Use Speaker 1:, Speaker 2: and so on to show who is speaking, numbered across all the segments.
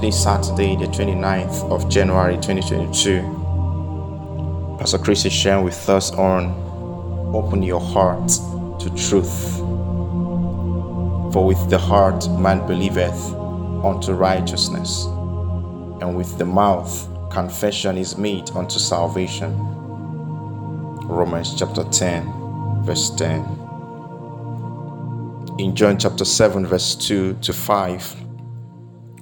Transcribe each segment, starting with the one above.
Speaker 1: Today, Saturday, the 29th of January 2022. Pastor Chris is sharing with us on Open Your Heart to Truth. For with the heart man believeth unto righteousness, and with the mouth confession is made unto salvation. Romans chapter 10, verse 10. In John chapter 7, verse 2 to 5,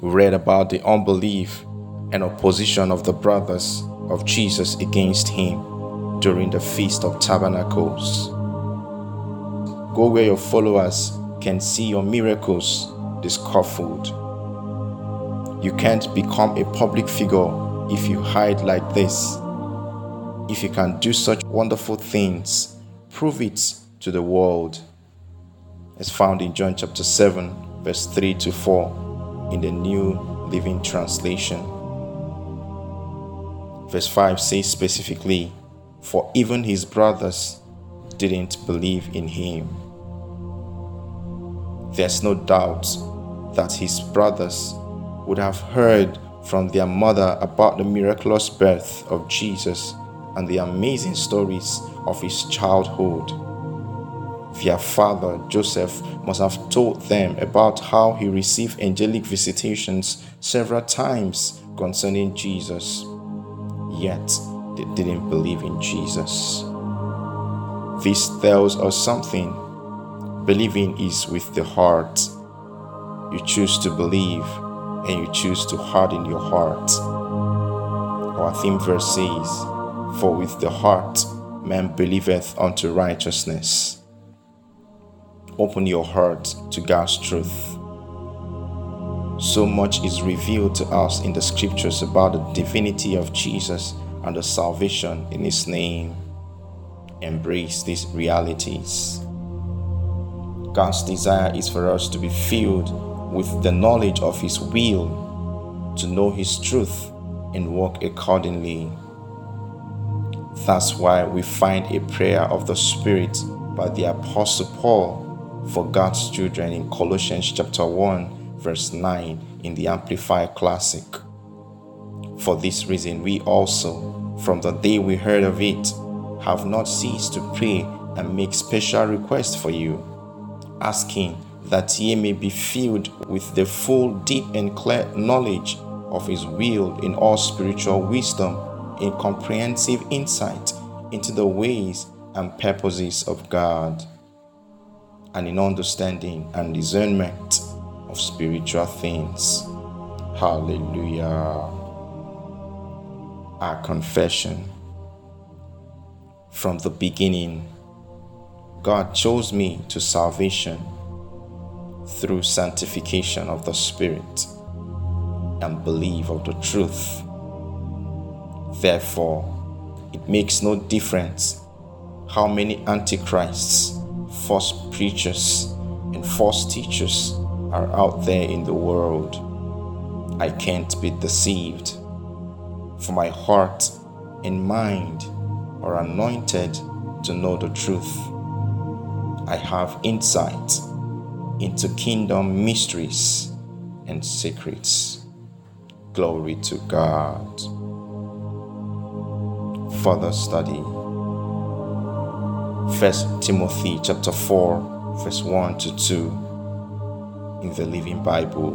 Speaker 1: we read about the unbelief and opposition of the brothers of Jesus against him during the Feast of Tabernacles. Go where your followers can see your miracles discovered. You can't become a public figure if you hide like this. If you can do such wonderful things, prove it to the world. As found in John chapter 7, verse 3 to 4 in the New Living Translation. Verse 5 says specifically, For even his brothers didn't believe in him. There's no doubt that his brothers would have heard from their mother about the miraculous birth of Jesus and the amazing stories of his childhood. Their father, Joseph, must have told them about how he received angelic visitations several times concerning Jesus. Yet, they didn't believe in Jesus. This tells us something. Believing is with the heart. You choose to believe and you choose to harden your heart. Our theme verse says, For with the heart man believeth unto righteousness. Open your heart to God's truth. So much is revealed to us in the scriptures about the divinity of Jesus and the salvation in His name. Embrace these realities. God's desire is for us to be filled with the knowledge of His will, to know His truth, and walk accordingly. That's why we find a prayer of the Spirit by the Apostle Paul for God's children in Colossians chapter 1, verse 9 in the Amplified Classic. For this reason, we also, from the day we heard of it, have not ceased to pray and make special requests for you, asking that ye may be filled with the full, deep, and clear knowledge of His will in all spiritual wisdom, in comprehensive insight into the ways and purposes of God, and in understanding and discernment of spiritual things. Hallelujah. Our confession. From the beginning, God chose me to salvation through sanctification of the Spirit and belief of the truth. Therefore, it makes no difference how many antichrists, false preachers, and false teachers are out there in the world. I can't be deceived, for my heart and mind are anointed to know the truth. I have insight into kingdom mysteries and secrets. Glory to God. Further study. First Timothy chapter 4 verse 1 to 2 in the Living Bible.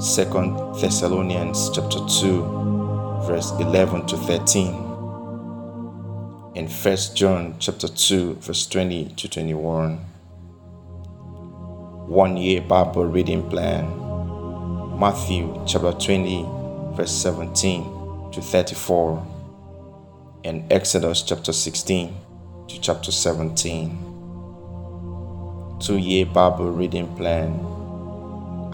Speaker 1: Second Thessalonians chapter 2 verse 11 to 13 and First John chapter 2 verse 20 to 21 one year Bible reading plan. Matthew chapter 20, verse 17 to 34, and Exodus chapter 16 to chapter 17. Two year Bible reading plan.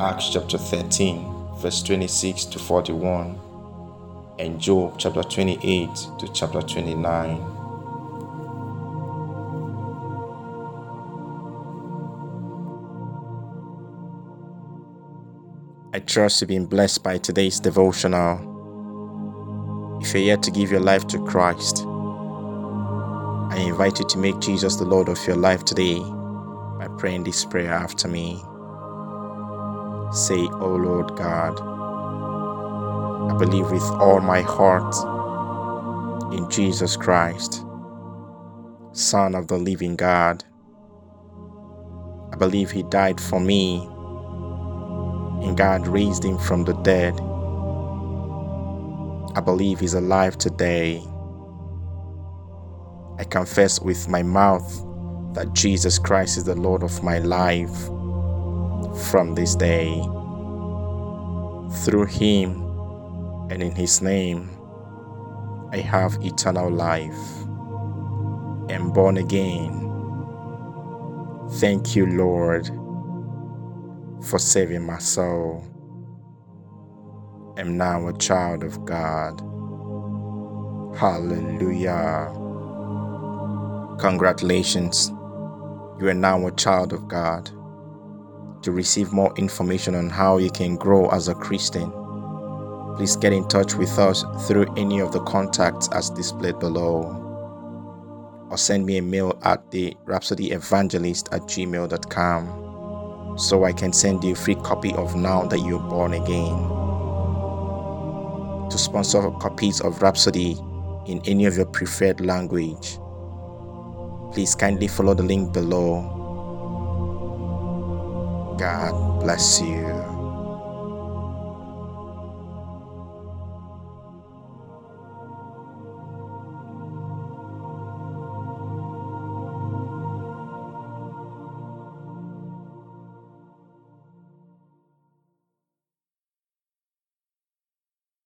Speaker 1: Acts chapter 13, verse 26 to 41, and Job chapter 28 to chapter 29. I trust you've been blessed by today's devotional. If you're yet to give your life to Christ, I invite you to make Jesus the Lord of your life today by praying this prayer after me. Say, O oh Lord God, I believe with all my heart in Jesus Christ, Son of the living God. I believe He died for me and God raised Him from the dead. I believe He's alive today. I confess with my mouth that Jesus Christ is the Lord of my life from this day. Through Him and in His name, I have eternal life. and born again. Thank you, Lord, for saving my soul. I am now a child of God. Hallelujah. Congratulations. You are now a child of God. To receive more information on how you can grow as a Christian, please get in touch with us through any of the contacts as displayed below or send me a mail at the rhapsodyevangelist at gmail.com so I can send you a free copy of Now That You're Born Again. To sponsor copies of Rhapsody in any of your preferred language, please kindly follow the link below. God bless you.